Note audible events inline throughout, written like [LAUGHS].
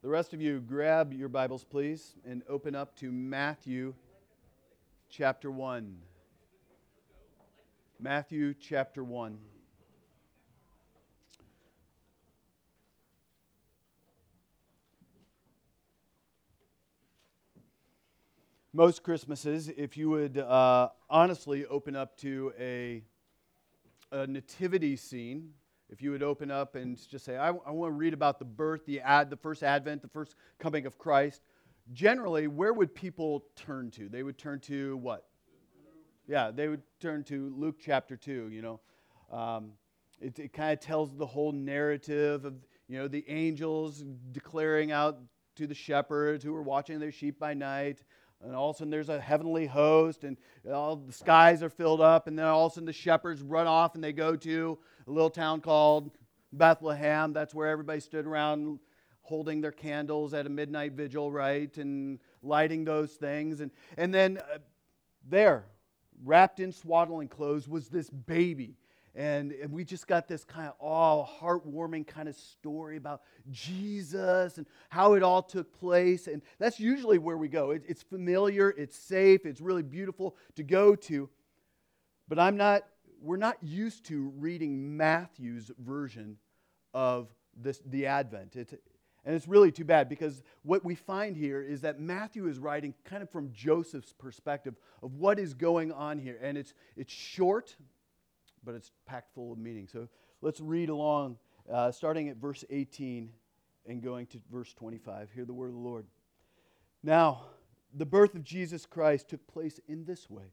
The rest of you, grab your Bibles, please, and open up to Matthew chapter 1. Matthew chapter 1. Most Christmases, if you would uh, honestly open up to a, a nativity scene, if you would open up and just say, I, I want to read about the birth, the, ad, the first advent, the first coming of Christ, generally, where would people turn to? They would turn to what? Yeah, they would turn to Luke chapter 2, you know. Um, it, it kind of tells the whole narrative of, you know, the angels declaring out to the shepherds who were watching their sheep by night. And all of a sudden there's a heavenly host, and all the skies are filled up, and then all of a sudden the shepherds run off and they go to a little town called Bethlehem. That's where everybody stood around holding their candles at a midnight vigil, right? And lighting those things. And, and then uh, there, wrapped in swaddling clothes, was this baby. And, and we just got this kind of oh, heartwarming kind of story about Jesus and how it all took place. And that's usually where we go. It, it's familiar, it's safe, it's really beautiful to go to. But I'm not we're not used to reading Matthew's version of this, the Advent. And it's really too bad because what we find here is that Matthew is writing kind of from Joseph's perspective of what is going on here. And it's, it's short, but it's packed full of meaning. So let's read along, uh, starting at verse 18 and going to verse 25. Hear the word of the Lord. Now, the birth of Jesus Christ took place in this way.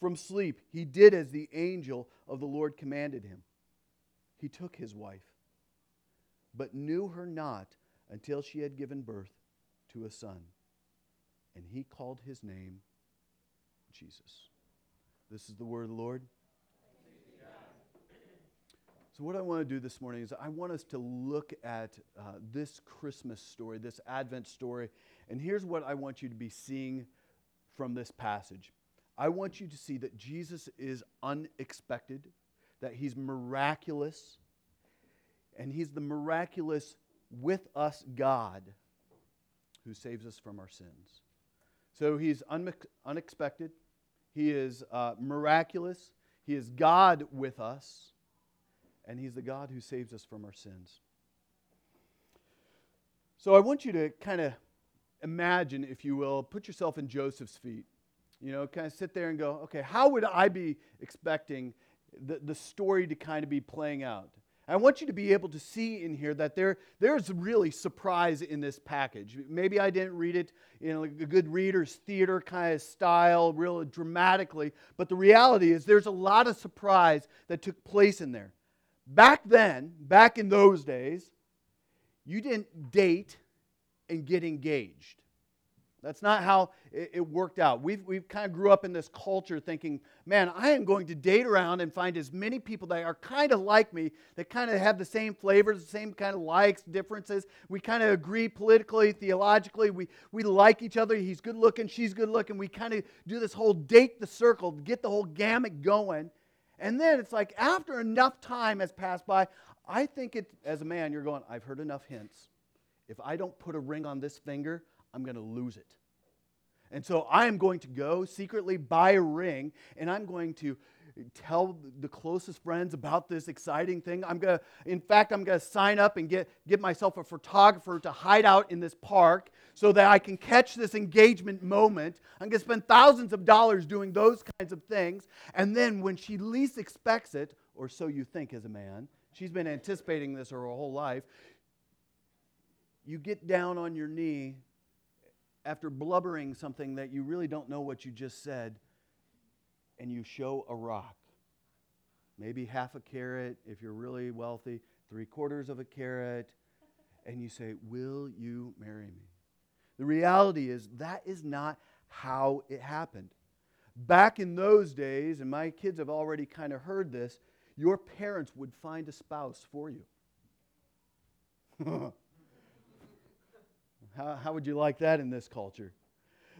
from sleep, he did as the angel of the Lord commanded him. He took his wife, but knew her not until she had given birth to a son. And he called his name Jesus. This is the word of the Lord. So, what I want to do this morning is I want us to look at uh, this Christmas story, this Advent story. And here's what I want you to be seeing from this passage I want you to see that Jesus is unexpected, that he's miraculous, and he's the miraculous with us God who saves us from our sins. So he's un- unexpected, he is uh, miraculous, he is God with us, and he's the God who saves us from our sins. So I want you to kind of imagine, if you will, put yourself in Joseph's feet. You know, kind of sit there and go, okay, how would I be expecting the, the story to kind of be playing out? I want you to be able to see in here that there, there's really surprise in this package. Maybe I didn't read it in a good reader's theater kind of style, real dramatically, but the reality is there's a lot of surprise that took place in there. Back then, back in those days, you didn't date and get engaged. That's not how it, worked out. We've, we've kind of grew up in this culture thinking, man, I am going to date around and find as many people that are kind of like me, that kind of have the same flavors, the same kind of likes, differences. We kind of agree politically, theologically. We, we like each other. He's good looking, she's good looking. We kind of do this whole date the circle, get the whole gamut going. And then it's like after enough time has passed by, I think it, as a man, you're going, I've heard enough hints. If I don't put a ring on this finger, I'm going to lose it. And so I am going to go secretly buy a ring and I'm going to tell the closest friends about this exciting thing. I'm going to, in fact, I'm going to sign up and get, get myself a photographer to hide out in this park so that I can catch this engagement moment. I'm going to spend thousands of dollars doing those kinds of things. And then when she least expects it, or so you think as a man, she's been anticipating this her whole life, you get down on your knee after blubbering something that you really don't know what you just said, and you show a rock. Maybe half a carat if you're really wealthy, three quarters of a carat, and you say, Will you marry me? The reality is that is not how it happened. Back in those days, and my kids have already kind of heard this, your parents would find a spouse for you. [LAUGHS] How, how would you like that in this culture?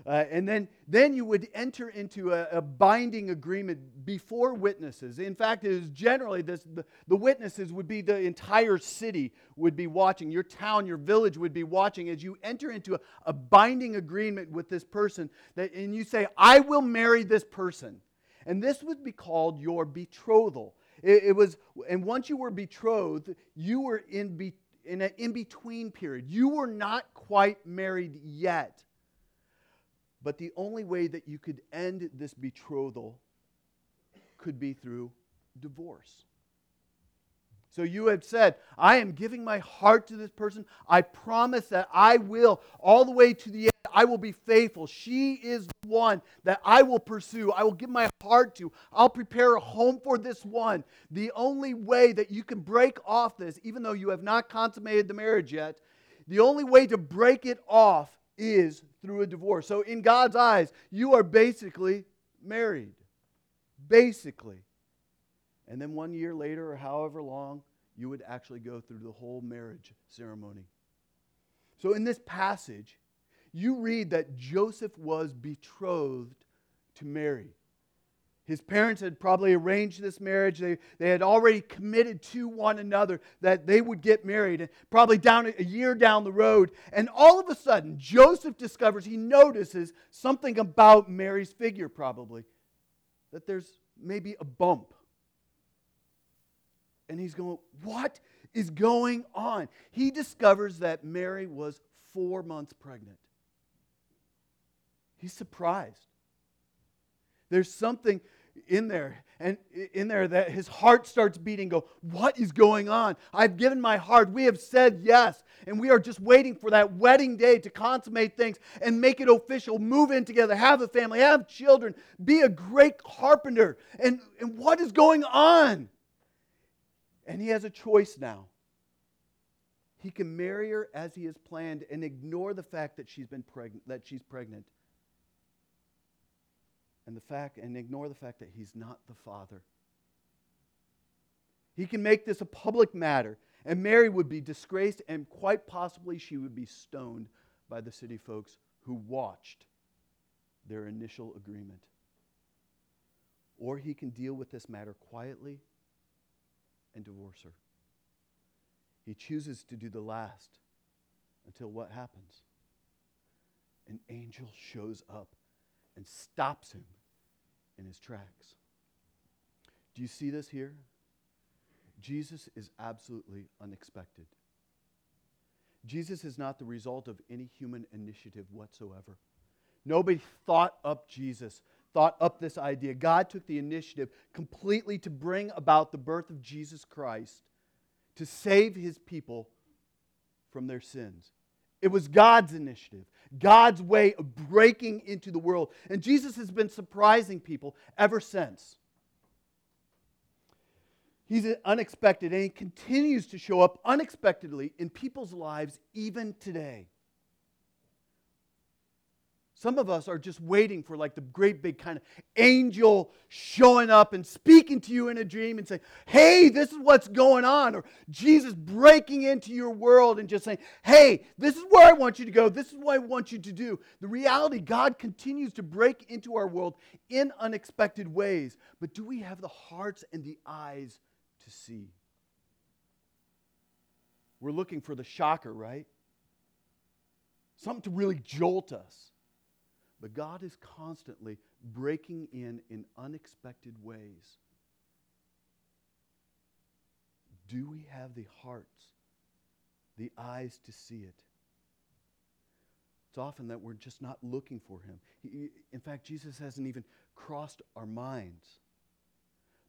Uh, and then, then you would enter into a, a, binding agreement before witnesses. In fact, it is generally this, the, the witnesses would be the entire city would be watching, your town, your village would be watching as you enter into a, a binding agreement with this person. That, and you say, I will marry this person. And this would be called your betrothal. It, it was, and once you were betrothed, you were in be, in an in between period. You were not quite married yet. But the only way that you could end this betrothal could be through divorce. So you have said, I am giving my heart to this person. I promise that I will, all the way to the end, I will be faithful. She is one that I will pursue. I will give my heart to. I'll prepare a home for this one. The only way that you can break off this, even though you have not consummated the marriage yet, the only way to break it off is through a divorce. So, in God's eyes, you are basically married. Basically. And then one year later, or however long, you would actually go through the whole marriage ceremony. So, in this passage, you read that Joseph was betrothed to Mary. His parents had probably arranged this marriage. They, they had already committed to one another that they would get married, probably down a year down the road. And all of a sudden, Joseph discovers, he notices something about Mary's figure, probably, that there's maybe a bump and he's going, What is going on? He discovers that Mary was four months pregnant. He's surprised. There's something in there and in there that his heart starts beating go what is going on? I've given my heart. We have said yes and we are just waiting for that wedding day to consummate things and make it official. Move in together. Have a family. Have children. Be a great carpenter. And, and what is going on? And he has a choice now. He can marry her as he has planned and ignore the fact that she's been pregnant, that she's pregnant. And the fact and ignore the fact that he's not the father. He can make this a public matter, and Mary would be disgraced, and quite possibly she would be stoned by the city folks who watched their initial agreement. Or he can deal with this matter quietly and divorce her. He chooses to do the last until what happens? An angel shows up and stops him in his tracks. Do you see this here? Jesus is absolutely unexpected. Jesus is not the result of any human initiative whatsoever. Nobody thought up Jesus thought up this idea. God took the initiative completely to bring about the birth of Jesus Christ to save his people from their sins. It was God's initiative, God's way of breaking into the world. And Jesus has been surprising people ever since. He's unexpected, and he continues to show up unexpectedly in people's lives even today. Some of us are just waiting for like the great big kind of angel showing up and speaking to you in a dream and saying, Hey, this is what's going on. Or Jesus breaking into your world and just saying, Hey, this is where I want you to go. This is what I want you to do. The reality, God continues to break into our world in unexpected ways. But do we have the hearts and the eyes to see? We're looking for the shocker, right? Something to really jolt us. But God is constantly breaking in in unexpected ways. Do we have the hearts, the eyes to see it? It's often that we're just not looking for Him. He, in fact, Jesus hasn't even crossed our minds.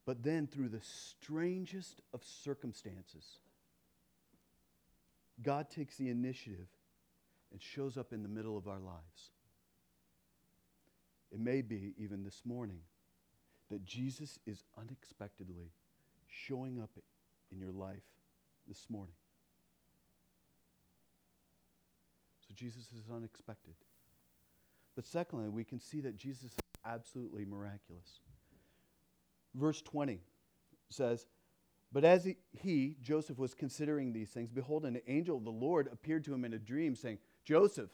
But then, through the strangest of circumstances, God takes the initiative and shows up in the middle of our lives. It may be even this morning that Jesus is unexpectedly showing up in your life this morning. So Jesus is unexpected. But secondly, we can see that Jesus is absolutely miraculous. Verse 20 says, But as he, Joseph, was considering these things, behold, an angel of the Lord appeared to him in a dream, saying, Joseph,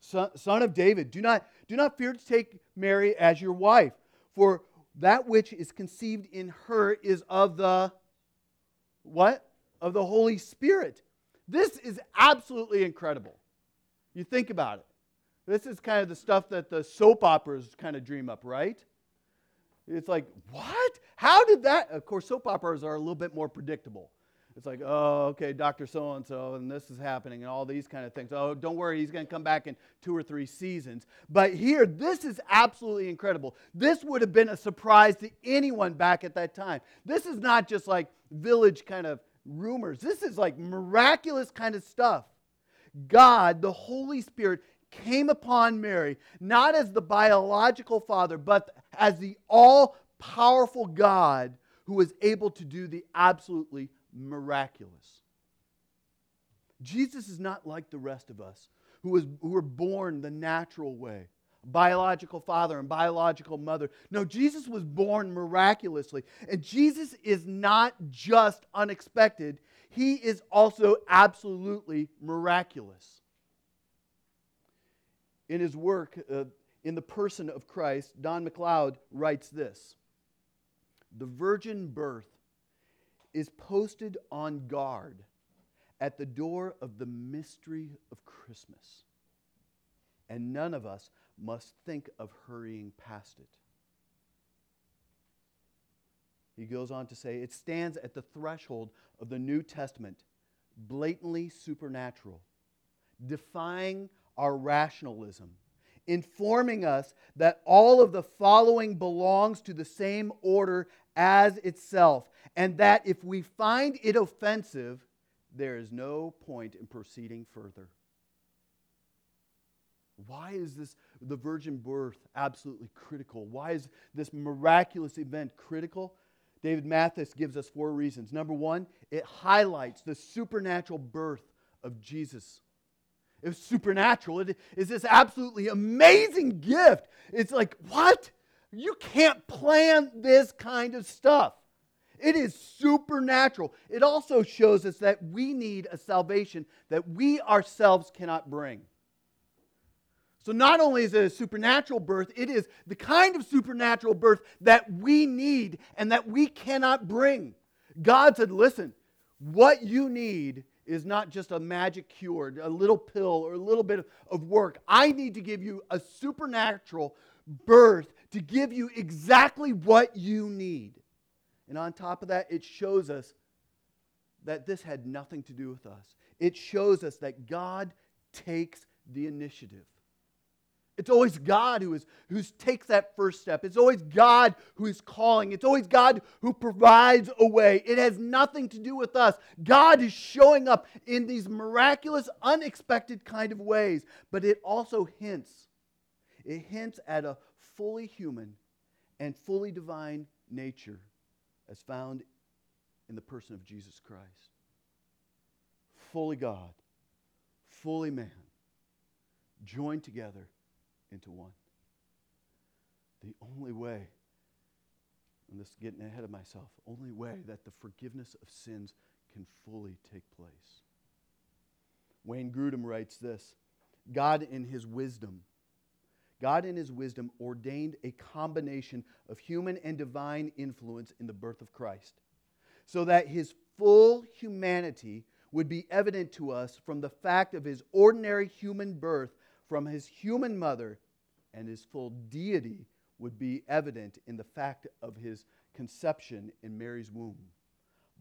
son, of David, do not, do not fear to take Mary as your wife, for that which is conceived in her is of the what? Of the Holy Spirit. This is absolutely incredible. You think about it. This is kind of the stuff that the soap operas kind of dream up, right? It's like, what? How did that? Of course, soap operas are a little bit more predictable. It's like, oh, okay, Dr. So and so, and this is happening, and all these kind of things. Oh, don't worry, he's going to come back in two or three seasons. But here, this is absolutely incredible. This would have been a surprise to anyone back at that time. This is not just like village kind of rumors, this is like miraculous kind of stuff. God, the Holy Spirit, came upon Mary, not as the biological father, but as the all powerful God who was able to do the absolutely miraculous. Jesus is not like the rest of us who, was, who were born the natural way biological father and biological mother. No, Jesus was born miraculously. And Jesus is not just unexpected, he is also absolutely miraculous. In his work, uh, in the person of Christ, Don McLeod writes this The virgin birth is posted on guard at the door of the mystery of Christmas. And none of us must think of hurrying past it. He goes on to say, it stands at the threshold of the New Testament, blatantly supernatural, defying our rationalism, informing us that all of the following belongs to the same order as itself, and that if we find it offensive, there is no point in proceeding further. Why is this, the virgin birth, absolutely critical? Why is this miraculous event critical? David Mathis gives us four reasons. Number one, it highlights the supernatural birth of Jesus. It's supernatural. It is this absolutely amazing gift. It's like, what? You can't plan this kind of stuff. It is supernatural. It also shows us that we need a salvation that we ourselves cannot bring. So, not only is it a supernatural birth, it is the kind of supernatural birth that we need and that we cannot bring. God said, Listen, what you need is not just a magic cure, a little pill, or a little bit of work. I need to give you a supernatural birth to give you exactly what you need. And on top of that, it shows us that this had nothing to do with us. It shows us that God takes the initiative. It's always God who, is, who takes that first step. It's always God who is calling. It's always God who provides a way. It has nothing to do with us. God is showing up in these miraculous, unexpected kind of ways. But it also hints. It hints at a fully human and fully divine nature as found in the person of Jesus Christ. Fully God, fully man, joined together into one. The only way, and this is getting ahead of myself, only way that the forgiveness of sins can fully take place. Wayne Grudem writes this God, in his wisdom, God, in His wisdom, ordained a combination of human and divine influence in the birth of Christ, so that His full humanity would be evident to us from the fact of His ordinary human birth from His human mother and his full deity would be evident in the fact of his conception in Mary's womb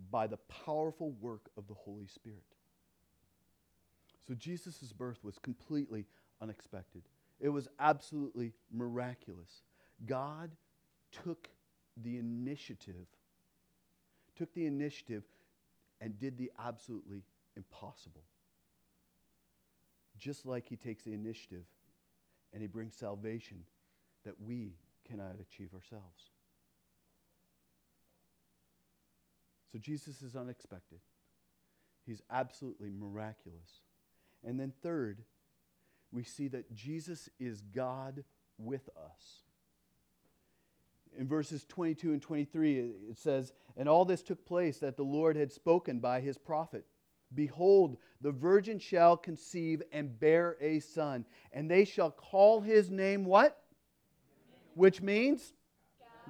by the powerful work of the Holy Spirit. So Jesus' birth was completely unexpected. It was absolutely miraculous. God took the initiative, took the initiative and did the absolutely impossible. Just like he takes the initiative and he brings salvation that we cannot achieve ourselves. So Jesus is unexpected. He's absolutely miraculous. And then, third, we see that Jesus is God with us. In verses 22 and 23, it says, And all this took place that the Lord had spoken by his prophet. Behold, the virgin shall conceive and bear a son, and they shall call his name what? Which means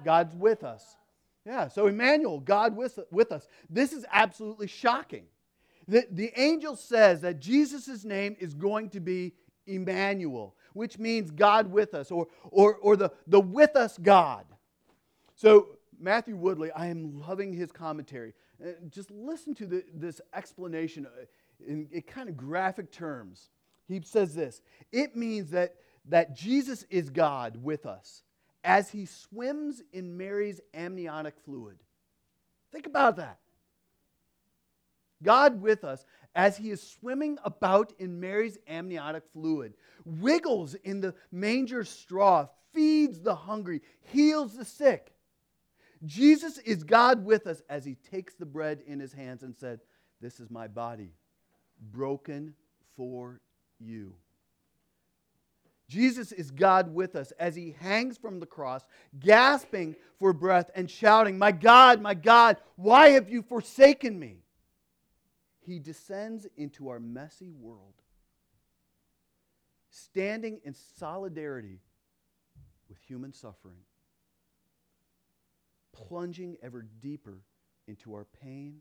God's with us. Yeah, so Emmanuel, God with, with us. This is absolutely shocking. The, the angel says that Jesus' name is going to be Emmanuel, which means God with us, or, or, or the, the with us God. So, Matthew Woodley, I am loving his commentary. Uh, just listen to the, this explanation uh, in, in kind of graphic terms. He says this It means that, that Jesus is God with us as he swims in Mary's amniotic fluid. Think about that. God with us as he is swimming about in Mary's amniotic fluid, wiggles in the manger straw, feeds the hungry, heals the sick. Jesus is God with us as he takes the bread in his hands and said, This is my body, broken for you. Jesus is God with us as he hangs from the cross, gasping for breath and shouting, My God, my God, why have you forsaken me? He descends into our messy world, standing in solidarity with human suffering, plunging ever deeper into our pain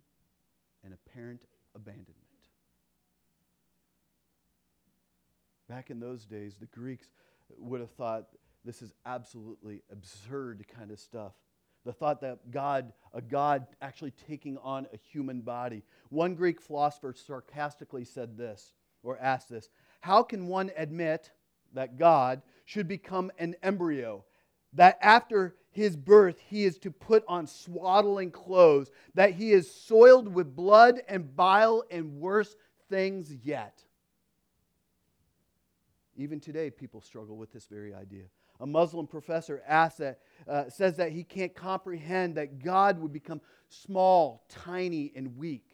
and apparent abandonment. Back in those days, the Greeks would have thought this is absolutely absurd kind of stuff. The thought that God, a God actually taking on a human body. One Greek philosopher sarcastically said this, or asked this How can one admit that God should become an embryo? That after his birth, he is to put on swaddling clothes, that he is soiled with blood and bile and worse things yet. Even today, people struggle with this very idea. A Muslim professor that, uh, says that he can't comprehend that God would become small, tiny, and weak.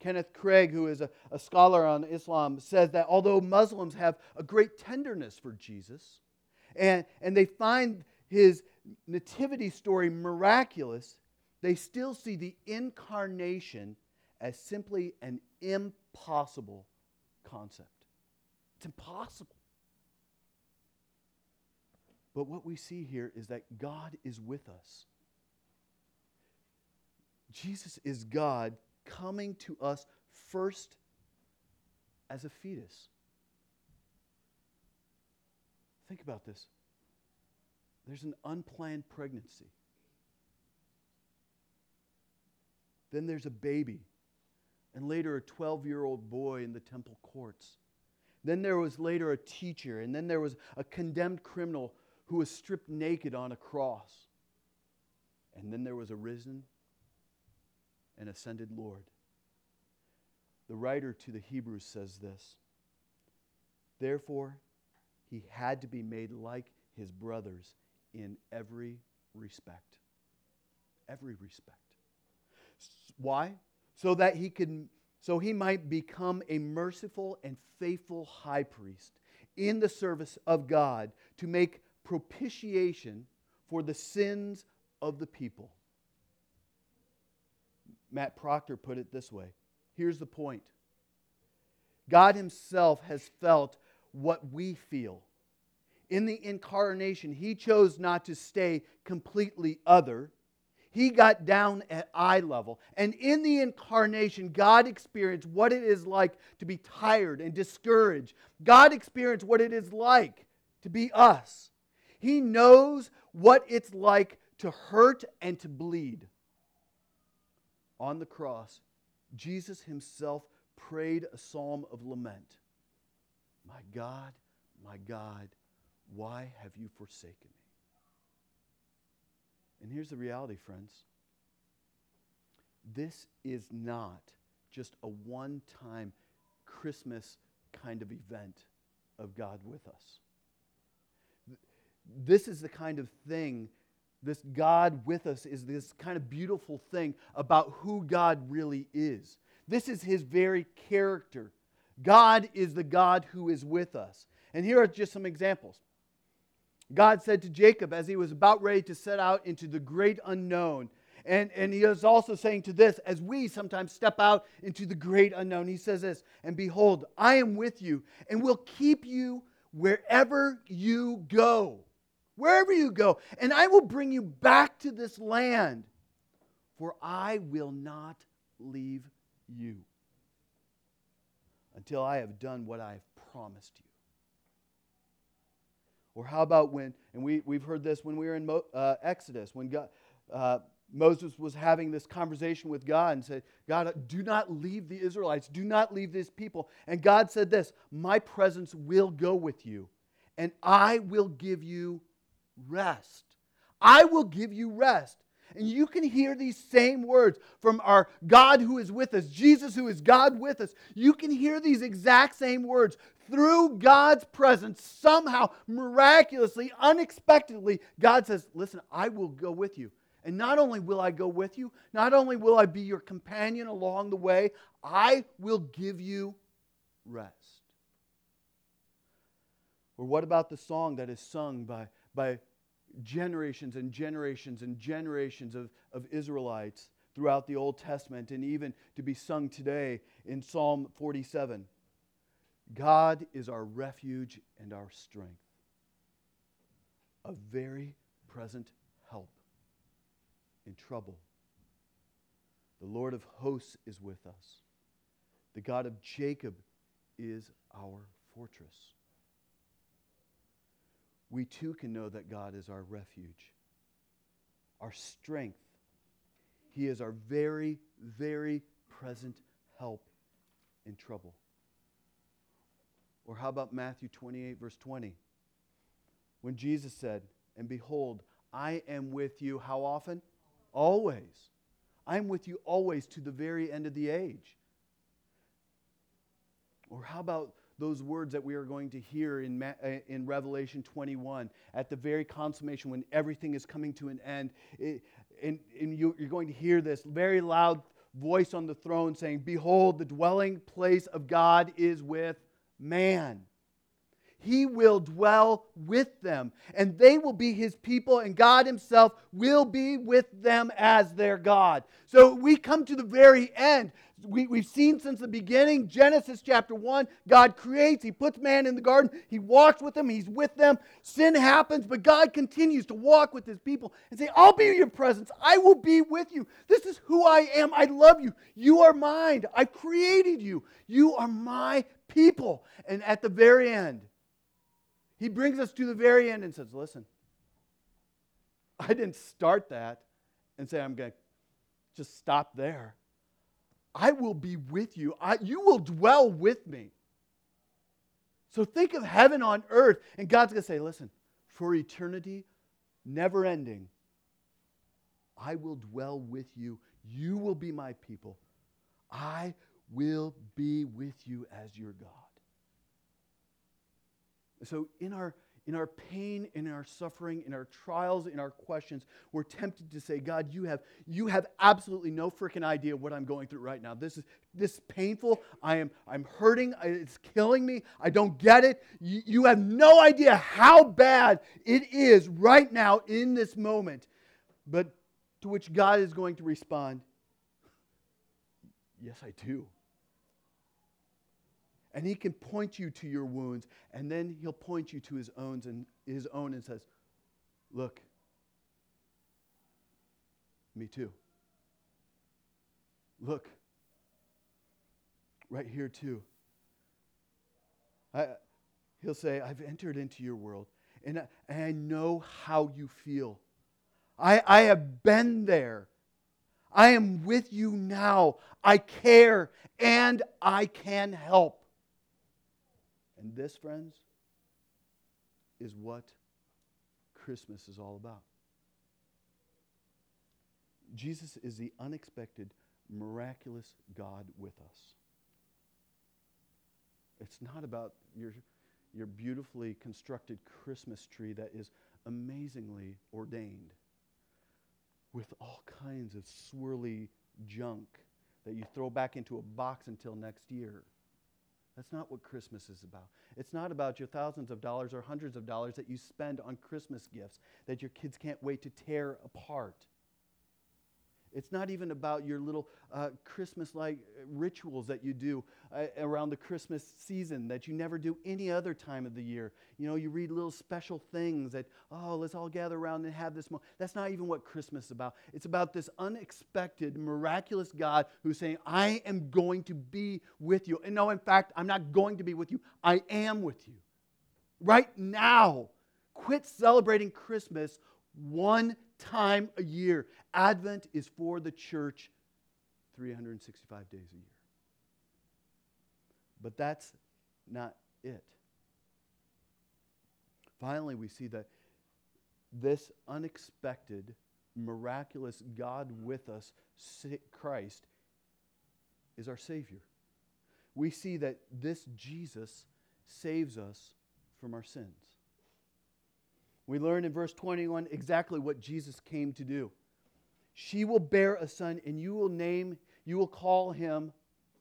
Kenneth Cragg, who is a, a scholar on Islam, says that although Muslims have a great tenderness for Jesus and, and they find his nativity story miraculous, they still see the incarnation as simply an impossible concept. It's impossible. But what we see here is that God is with us. Jesus is God coming to us first as a fetus. Think about this. There's an unplanned pregnancy. Then there's a baby, and later a 12 year old boy in the temple courts. Then there was later a teacher, and then there was a condemned criminal who was stripped naked on a cross. And then there was a risen and ascended Lord. The writer to the Hebrews says this Therefore, he had to be made like his brothers in every respect. Every respect. Why? So that he could so he might become a merciful and faithful high priest in the service of God to make propitiation for the sins of the people. Matt Proctor put it this way here's the point God Himself has felt what we feel. In the incarnation, He chose not to stay completely other he got down at eye level. And in the incarnation, God experienced what it is like to be tired and discouraged. God experienced what it is like to be us. He knows what it's like to hurt and to bleed. On the cross, Jesus himself prayed a psalm of lament My God, my God, why have you forsaken me? And here's the reality, friends this is not just a one time Christmas kind of event of God with us. This is the kind of thing, this God with us is this kind of beautiful thing about who God really is. This is his very character. God is the God who is with us. And here are just some examples. God said to Jacob as he was about ready to set out into the great unknown, and, and he is also saying to this, as we sometimes step out into the great unknown, he says this, and behold, I am with you and will keep you wherever you go. Wherever you go. And I will bring you back to this land, for I will not leave you until I have done what I have promised you. Or how about when, and we, we've heard this when we were in Mo, uh, Exodus, when God, uh, Moses was having this conversation with God and said, God, do not leave the Israelites, do not leave these people. And God said this My presence will go with you, and I will give you rest. I will give you rest. And you can hear these same words from our God who is with us, Jesus who is God with us. You can hear these exact same words through God's presence. Somehow, miraculously, unexpectedly, God says, Listen, I will go with you. And not only will I go with you, not only will I be your companion along the way, I will give you rest. Or what about the song that is sung by, by generations and generations and generations of, of Israelites throughout the Old Testament and even to be sung today in Psalm 47? God is our refuge and our strength, a very present help in trouble. The Lord of hosts is with us. The God of Jacob is our fortress. We too can know that God is our refuge, our strength. He is our very, very present help in trouble. Or how about Matthew 28, verse 20? When Jesus said, And behold, I am with you how often? Always. I'm with you always to the very end of the age. Or how about those words that we are going to hear in, uh, in Revelation 21 at the very consummation when everything is coming to an end? It, and, and you, you're going to hear this very loud voice on the throne saying, Behold, the dwelling place of God is with man. He will dwell with them, and they will be his people, and God himself will be with them as their God. So we come to the very end. We, we've seen since the beginning, Genesis chapter 1, God creates, He puts man in the garden, He walks with them, He's with them. Sin happens, but God continues to walk with His people and say, I'll be your presence. I will be with you. This is who I am. I love you. You are mine. I created you. You are my people. And at the very end, he brings us to the very end and says, Listen, I didn't start that and say, I'm going to just stop there. I will be with you. I, you will dwell with me. So think of heaven on earth, and God's going to say, Listen, for eternity, never ending, I will dwell with you. You will be my people. I will be with you as your God. So, in our, in our pain, in our suffering, in our trials, in our questions, we're tempted to say, God, you have, you have absolutely no freaking idea what I'm going through right now. This is, this is painful. I am, I'm hurting. It's killing me. I don't get it. You, you have no idea how bad it is right now in this moment. But to which God is going to respond, Yes, I do. And he can point you to your wounds, and then he'll point you to his own and his own and says, Look, me too. Look, right here too. I, He'll say, I've entered into your world and I, and I know how you feel. I, I have been there. I am with you now. I care and I can help. And this, friends, is what Christmas is all about. Jesus is the unexpected, miraculous God with us. It's not about your, your beautifully constructed Christmas tree that is amazingly ordained with all kinds of swirly junk that you throw back into a box until next year. That's not what Christmas is about. It's not about your thousands of dollars or hundreds of dollars that you spend on Christmas gifts that your kids can't wait to tear apart. It's not even about your little uh, Christmas like rituals that you do uh, around the Christmas season that you never do any other time of the year. You know, you read little special things that, oh, let's all gather around and have this moment. That's not even what Christmas is about. It's about this unexpected, miraculous God who's saying, I am going to be with you. And no, in fact, I'm not going to be with you, I am with you. Right now, quit celebrating Christmas one time a year. Advent is for the church 365 days a year. But that's not it. Finally, we see that this unexpected, miraculous God with us, Christ, is our Savior. We see that this Jesus saves us from our sins. We learn in verse 21 exactly what Jesus came to do. She will bear a son, and you will name, you will call him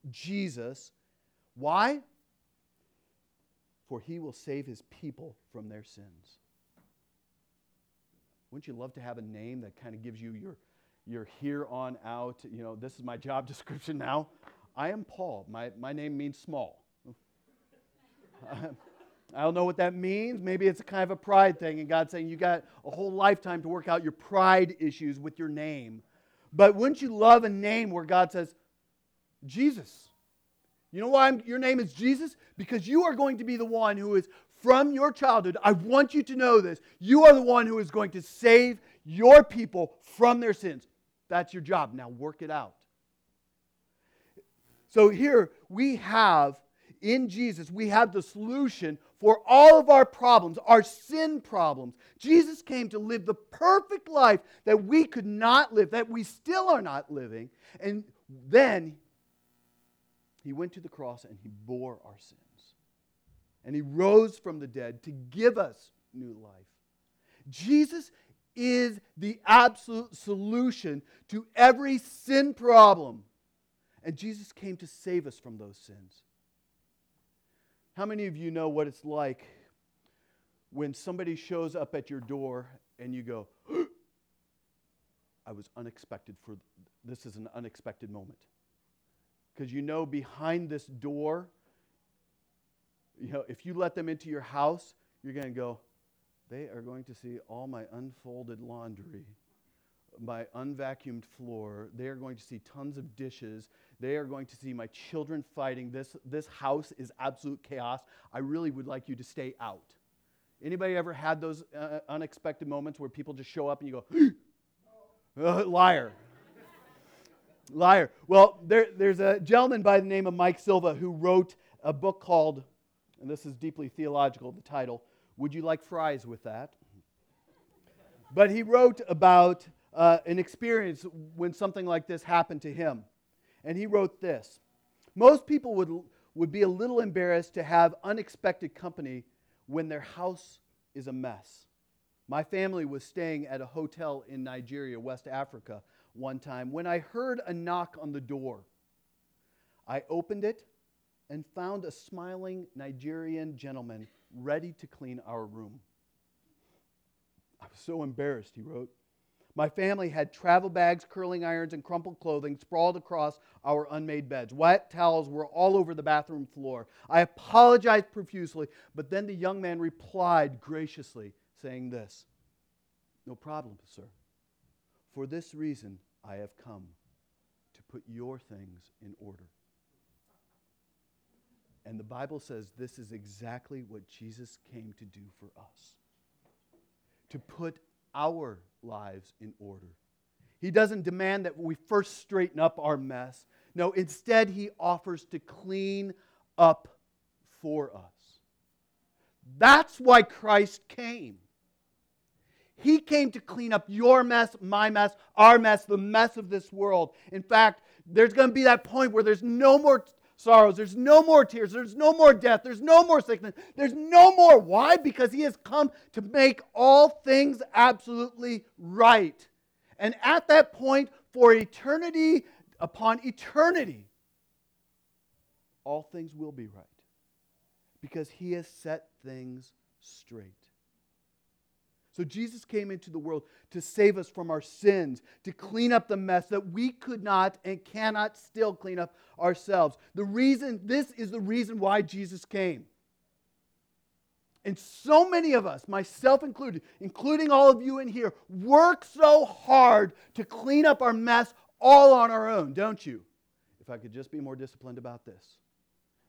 Jesus. Why? For he will save his people from their sins. Wouldn't you love to have a name that kind of gives you your, your here on out? You know, this is my job [LAUGHS] description now. I am Paul. My, my name means small. [LAUGHS] I don't know what that means. Maybe it's a kind of a pride thing, and God's saying you got a whole lifetime to work out your pride issues with your name. But wouldn't you love a name where God says, Jesus? You know why I'm, your name is Jesus? Because you are going to be the one who is from your childhood. I want you to know this. You are the one who is going to save your people from their sins. That's your job. Now work it out. So here we have in Jesus, we have the solution for all of our problems, our sin problems. Jesus came to live the perfect life that we could not live, that we still are not living. And then he went to the cross and he bore our sins. And he rose from the dead to give us new life. Jesus is the absolute solution to every sin problem. And Jesus came to save us from those sins. How many of you know what it's like when somebody shows up at your door and you go, [GASPS] I was unexpected for this is an unexpected moment. Because you know behind this door, you know, if you let them into your house, you're going to go, they are going to see all my unfolded laundry my unvacuumed floor. They are going to see tons of dishes. They are going to see my children fighting. This, this house is absolute chaos. I really would like you to stay out. Anybody ever had those uh, unexpected moments where people just show up and you go, [GASPS] uh, liar. liar. Well, there, there's a gentleman by the name of Mike Silva who wrote a book called, and this is deeply theological, the title, Would You Like Fries with That? But he wrote about uh, an experience when something like this happened to him. And he wrote this Most people would, would be a little embarrassed to have unexpected company when their house is a mess. My family was staying at a hotel in Nigeria, West Africa, one time when I heard a knock on the door. I opened it and found a smiling Nigerian gentleman ready to clean our room. I was so embarrassed, he wrote. My family had travel bags, curling irons, and crumpled clothing sprawled across our unmade beds. Wet towels were all over the bathroom floor. I apologized profusely, but then the young man replied graciously, saying this No problem, sir. For this reason I have come to put your things in order. And the Bible says this is exactly what Jesus came to do for us to put our lives in order. He doesn't demand that we first straighten up our mess. No, instead, He offers to clean up for us. That's why Christ came. He came to clean up your mess, my mess, our mess, the mess of this world. In fact, there's going to be that point where there's no more sorrows, there's no more tears, there's no more death, there's no more sickness, there's no more. Why? Because He has come to make all things absolutely right. And at that point, for eternity upon eternity, all things will be right. Because He has set things straight. So Jesus came into the world to save us from our sins, to clean up the mess that we could not and cannot still clean up ourselves. The reason, this is the reason why Jesus came. And so many of us, myself included, including all of you in here, work so hard to clean up our mess all on our own, don't you? If I could just be more disciplined about this.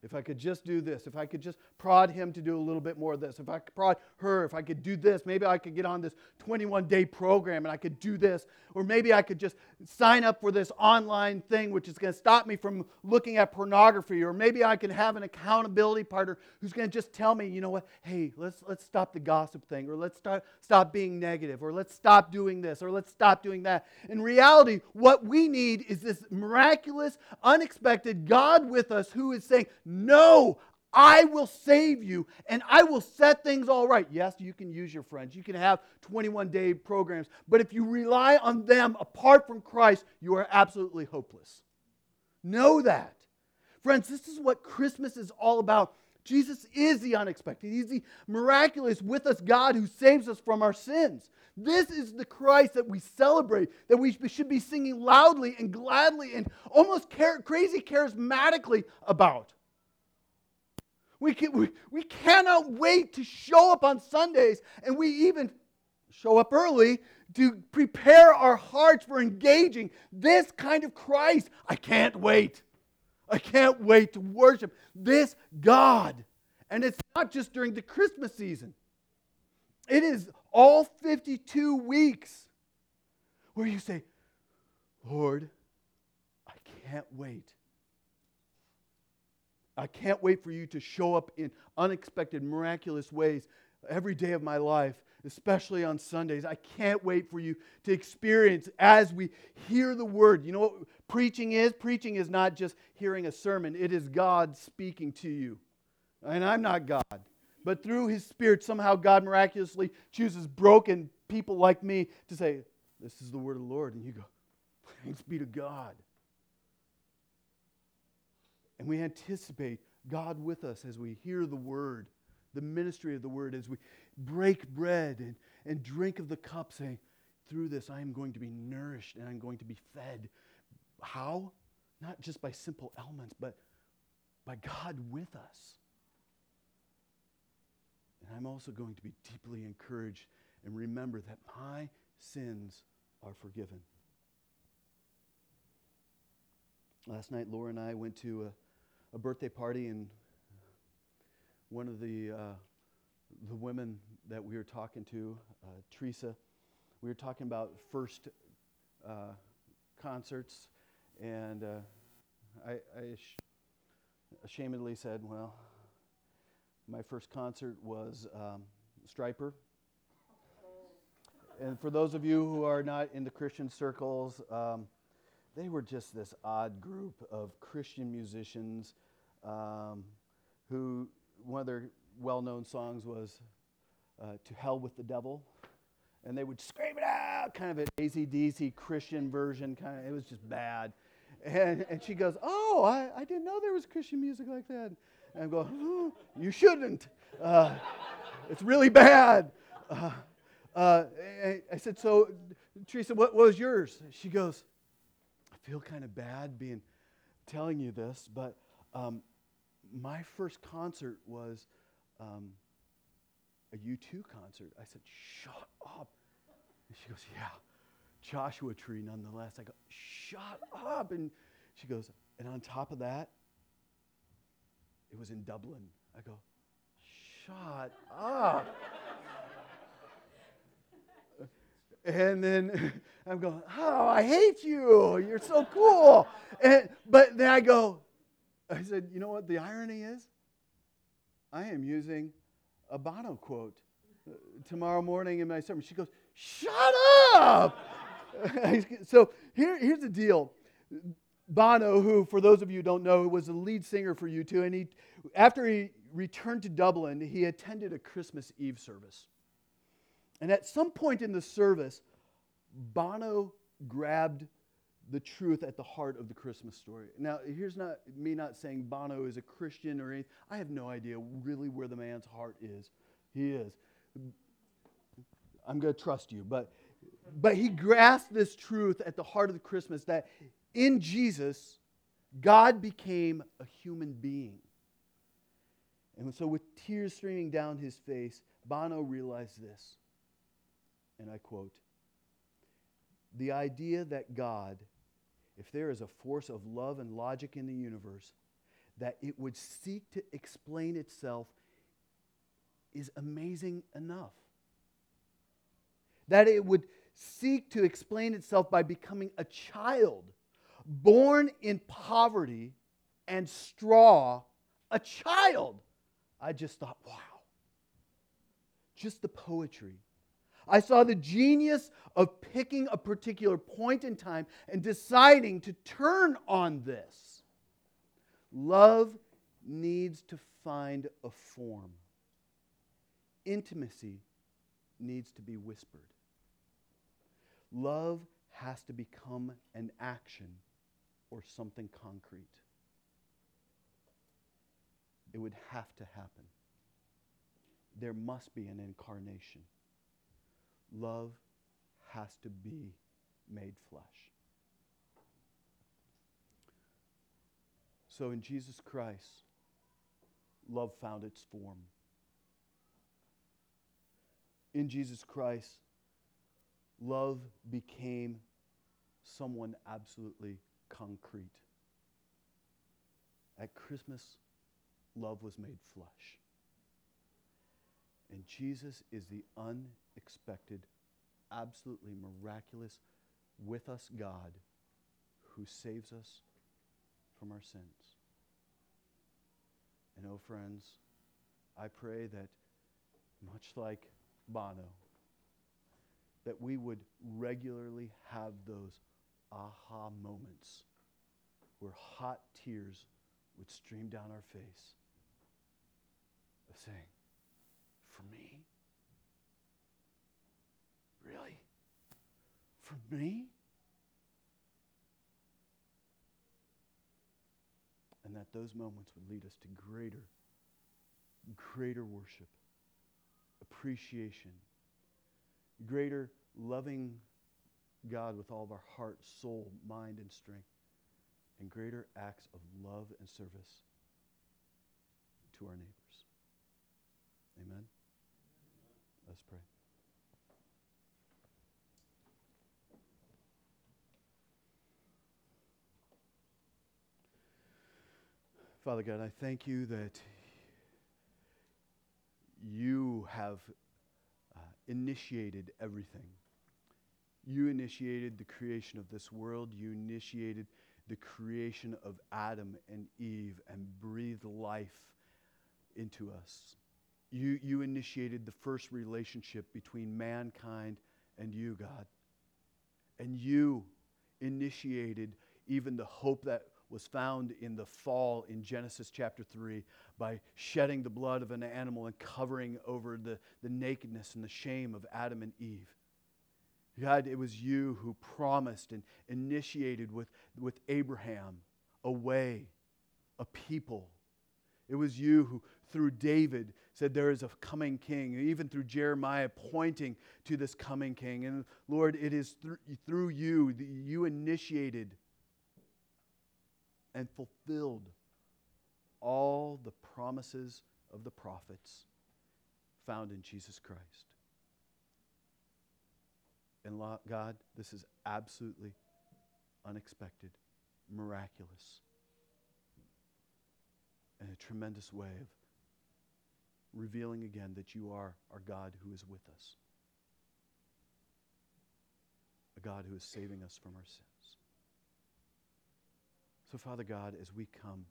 If I could just do this, if I could just prod him to do a little bit more of this, if I could prod her, if I could do this, maybe I could get on this 21 day program and I could do this, or maybe I could just sign up for this online thing which is going to stop me from looking at pornography, or maybe I can have an accountability partner who's going to just tell me, you know what, hey, let's, let's stop the gossip thing, or let's start, stop being negative, or let's stop doing this, or let's stop doing that. In reality, what we need is this miraculous, unexpected God with us who is saying, no, I will save you and I will set things all right. Yes, you can use your friends. You can have 21 day programs. But if you rely on them apart from Christ, you are absolutely hopeless. Know that. Friends, this is what Christmas is all about. Jesus is the unexpected. He's the miraculous with us God who saves us from our sins. This is the Christ that we celebrate, that we should be singing loudly and gladly and almost crazy charismatically about. We, can, we, we cannot wait to show up on Sundays, and we even show up early to prepare our hearts for engaging this kind of Christ. I can't wait. I can't wait to worship this God. And it's not just during the Christmas season, it is all 52 weeks where you say, Lord, I can't wait I can't wait for you to show up in unexpected, miraculous ways every day of my life, especially on Sundays. I can't wait for you to experience as we hear the word. You know what preaching is? Preaching is not just hearing a sermon, it is God speaking to you. And I'm not God. But through his spirit, somehow God miraculously chooses broken people like me to say, This is the word of the Lord. And you go, Thanks be to God. And we anticipate God with us as we hear the word, the ministry of the word, as we break bread and, and drink of the cup, saying, Through this I am going to be nourished and I'm going to be fed. How? Not just by simple elements, but by God with us. And I'm also going to be deeply encouraged and remember that my sins are forgiven. Last night, Laura and I went to a a birthday party, and one of the, uh, the women that we were talking to, uh, Teresa, we were talking about first uh, concerts, and uh, I, I sh- ashamedly said, Well, my first concert was um, Stryper. And for those of you who are not in the Christian circles, um, they were just this odd group of Christian musicians um, who, one of their well known songs was uh, To Hell with the Devil. And they would scream it out, kind of an ACDC Christian version, kind of, it was just bad. And, and she goes, Oh, I, I didn't know there was Christian music like that. And I go, oh, You shouldn't. Uh, it's really bad. Uh, uh, I said, So, Teresa, what, what was yours? She goes, feel kind of bad being telling you this, but um, my first concert was um, a U2 concert. I said, Shut up. And she goes, Yeah, Joshua Tree nonetheless. I go, Shut up. And she goes, And on top of that, It was in Dublin. I go, Shut up. And then [LAUGHS] I'm going, Oh, I hate you. You're so cool. And, but then I go, I said, You know what the irony is? I am using a Bono quote uh, tomorrow morning in my sermon. She goes, Shut up! [LAUGHS] so here, here's the deal. Bono, who, for those of you who don't know, was the lead singer for U2, and he, after he returned to Dublin, he attended a Christmas Eve service. And at some point in the service, Bono grabbed the truth at the heart of the Christmas story. Now, here's not me not saying Bono is a Christian or anything. I have no idea really where the man's heart is. He is. I'm going to trust you, but but he grasped this truth at the heart of the Christmas that in Jesus, God became a human being. And so, with tears streaming down his face, Bono realized this. And I quote The idea that God, if there is a force of love and logic in the universe, that it would seek to explain itself is amazing enough. That it would seek to explain itself by becoming a child born in poverty and straw, a child. I just thought, wow. Just the poetry. I saw the genius of picking a particular point in time and deciding to turn on this. Love needs to find a form, intimacy needs to be whispered. Love has to become an action or something concrete. It would have to happen. There must be an incarnation. Love has to be made flesh. So in Jesus Christ, love found its form. In Jesus Christ, love became someone absolutely concrete. At Christmas, love was made flesh. And Jesus is the unexpected, absolutely miraculous, with us God who saves us from our sins. And oh, friends, I pray that much like Bono, that we would regularly have those aha moments where hot tears would stream down our face of saying, For me? Really? For me? And that those moments would lead us to greater, greater worship, appreciation, greater loving God with all of our heart, soul, mind, and strength, and greater acts of love and service to our neighbors. Amen? Let's pray. Father God, I thank you that you have uh, initiated everything. You initiated the creation of this world. You initiated the creation of Adam and Eve and breathed life into us. You, you initiated the first relationship between mankind and you, God. And you initiated even the hope that was found in the fall in Genesis chapter 3 by shedding the blood of an animal and covering over the, the nakedness and the shame of Adam and Eve. God, it was you who promised and initiated with, with Abraham a way, a people. It was you who, through David, said there is a coming king, even through Jeremiah pointing to this coming king. And Lord, it is through, through you that you initiated and fulfilled all the promises of the prophets found in Jesus Christ. And God, this is absolutely unexpected, miraculous. in a tremendous way of revealing again that you are our God who is with us, a God who is saving us from our sins. So, Father God, as we come,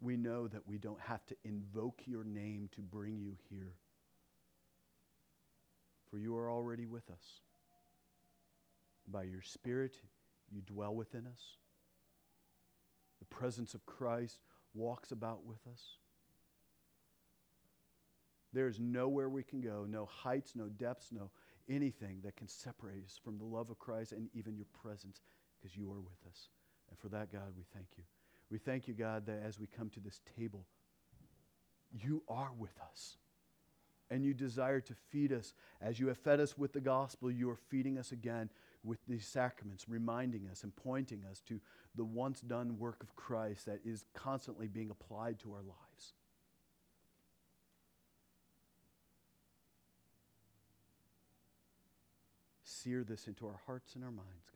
we know that we don't have to invoke your name to bring you here, for you are already with us. By your Spirit, you dwell within us. The presence of Christ walks about with us. There's nowhere we can go, no heights, no depths, no anything that can separate us from the love of Christ and even your presence because you are with us. And for that, God, we thank you. We thank you, God, that as we come to this table, you are with us. And you desire to feed us. As you have fed us with the gospel, you are feeding us again with these sacraments, reminding us and pointing us to the once done work of Christ that is constantly being applied to our lives. Sear this into our hearts and our minds.